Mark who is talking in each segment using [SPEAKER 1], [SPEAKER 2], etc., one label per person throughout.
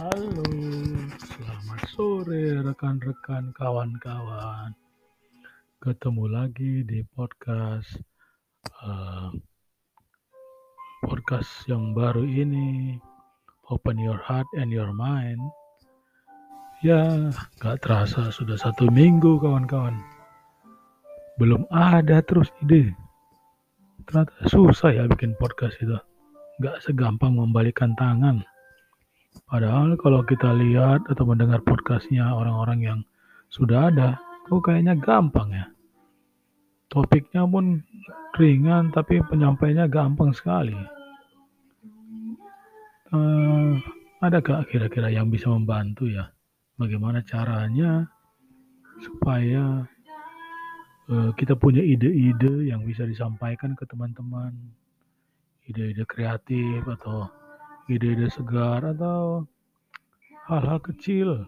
[SPEAKER 1] Halo, selamat sore rekan-rekan kawan-kawan. Ketemu lagi di podcast uh, podcast yang baru ini Open Your Heart and Your Mind. Ya, gak terasa sudah satu minggu kawan-kawan. Belum ada terus ide. Ternyata susah ya bikin podcast itu. Gak segampang membalikan tangan. Padahal kalau kita lihat atau mendengar podcastnya orang-orang yang sudah ada, kok kayaknya gampang ya. Topiknya pun ringan tapi penyampainya gampang sekali. Uh, ada gak kira-kira yang bisa membantu ya? Bagaimana caranya supaya uh, kita punya ide-ide yang bisa disampaikan ke teman-teman, ide-ide kreatif atau ide-ide segar atau hal-hal kecil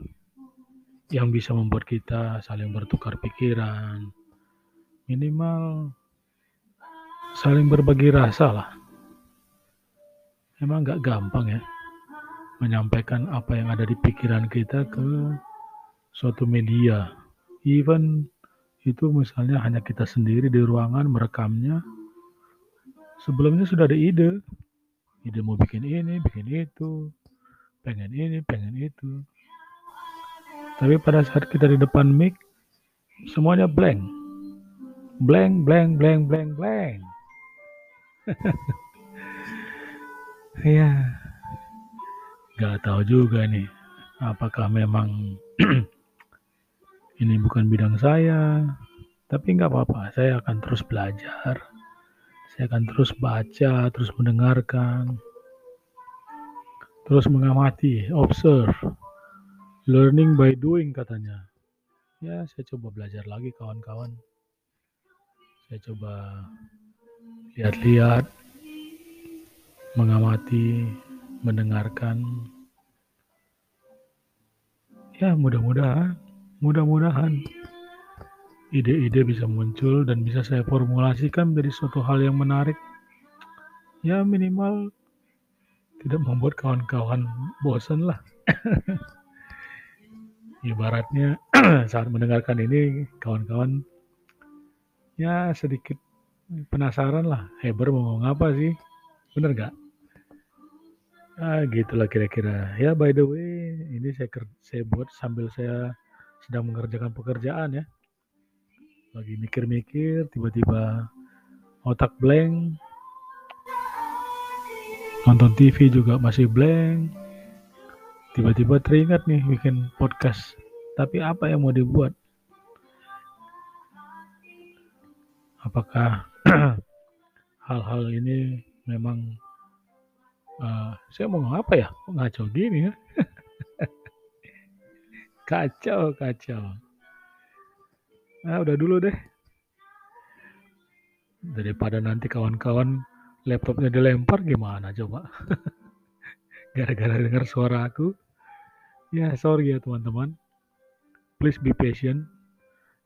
[SPEAKER 1] yang bisa membuat kita saling bertukar pikiran. Minimal saling berbagi rasa lah. Emang nggak gampang ya menyampaikan apa yang ada di pikiran kita ke suatu media. Even itu misalnya hanya kita sendiri di ruangan merekamnya. Sebelumnya sudah ada ide, ide mau bikin ini, bikin itu, pengen ini, pengen itu. Tapi pada saat kita di depan mic, semuanya blank. Blank, blank, blank, blank, blank. ya, gak tahu juga nih, apakah memang ini bukan bidang saya, tapi nggak apa-apa, saya akan terus belajar saya akan terus baca, terus mendengarkan, terus mengamati, observe, learning by doing katanya. Ya, saya coba belajar lagi kawan-kawan. Saya coba lihat-lihat, mengamati, mendengarkan. Ya, mudah-mudahan, mudah-mudahan ide-ide bisa muncul dan bisa saya formulasikan menjadi suatu hal yang menarik. Ya minimal tidak membuat kawan-kawan bosan lah. Ibaratnya saat mendengarkan ini kawan-kawan ya sedikit penasaran lah. Heber mau ngomong apa sih? Bener gak? Ah gitulah kira-kira. Ya by the way ini saya saya buat sambil saya sedang mengerjakan pekerjaan ya lagi mikir-mikir tiba-tiba otak blank. Nonton TV juga masih blank. Tiba-tiba teringat nih bikin podcast. Tapi apa yang mau dibuat? Apakah hal-hal ini memang uh, saya mau apa ya? Ngaco gini ya? Kacau kacau ah udah dulu deh. Daripada nanti kawan-kawan laptopnya dilempar gimana coba? Gara-gara dengar suara aku. Ya sorry ya teman-teman. Please be patient.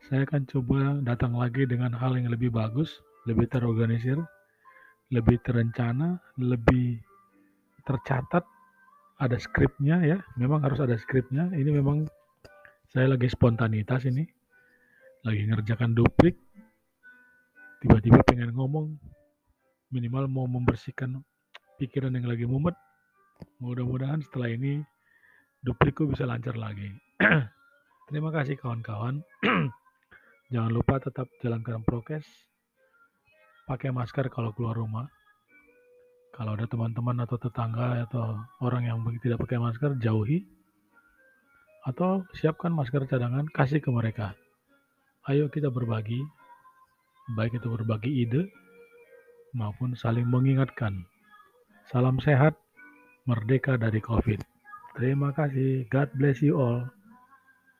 [SPEAKER 1] Saya akan coba datang lagi dengan hal yang lebih bagus lebih terorganisir lebih terencana lebih tercatat. Ada skripnya ya. Memang harus ada skripnya ini memang saya lagi spontanitas ini lagi ngerjakan duplik tiba-tiba pengen ngomong minimal mau membersihkan pikiran yang lagi mumet. Mudah-mudahan setelah ini duplikku bisa lancar lagi. Terima kasih kawan-kawan. Jangan lupa tetap jalankan prokes. Pakai masker kalau keluar rumah. Kalau ada teman-teman atau tetangga atau orang yang tidak pakai masker jauhi. Atau siapkan masker cadangan kasih ke mereka Ayo kita berbagi, baik itu berbagi ide maupun saling mengingatkan. Salam sehat, merdeka dari COVID. Terima kasih. God bless you all.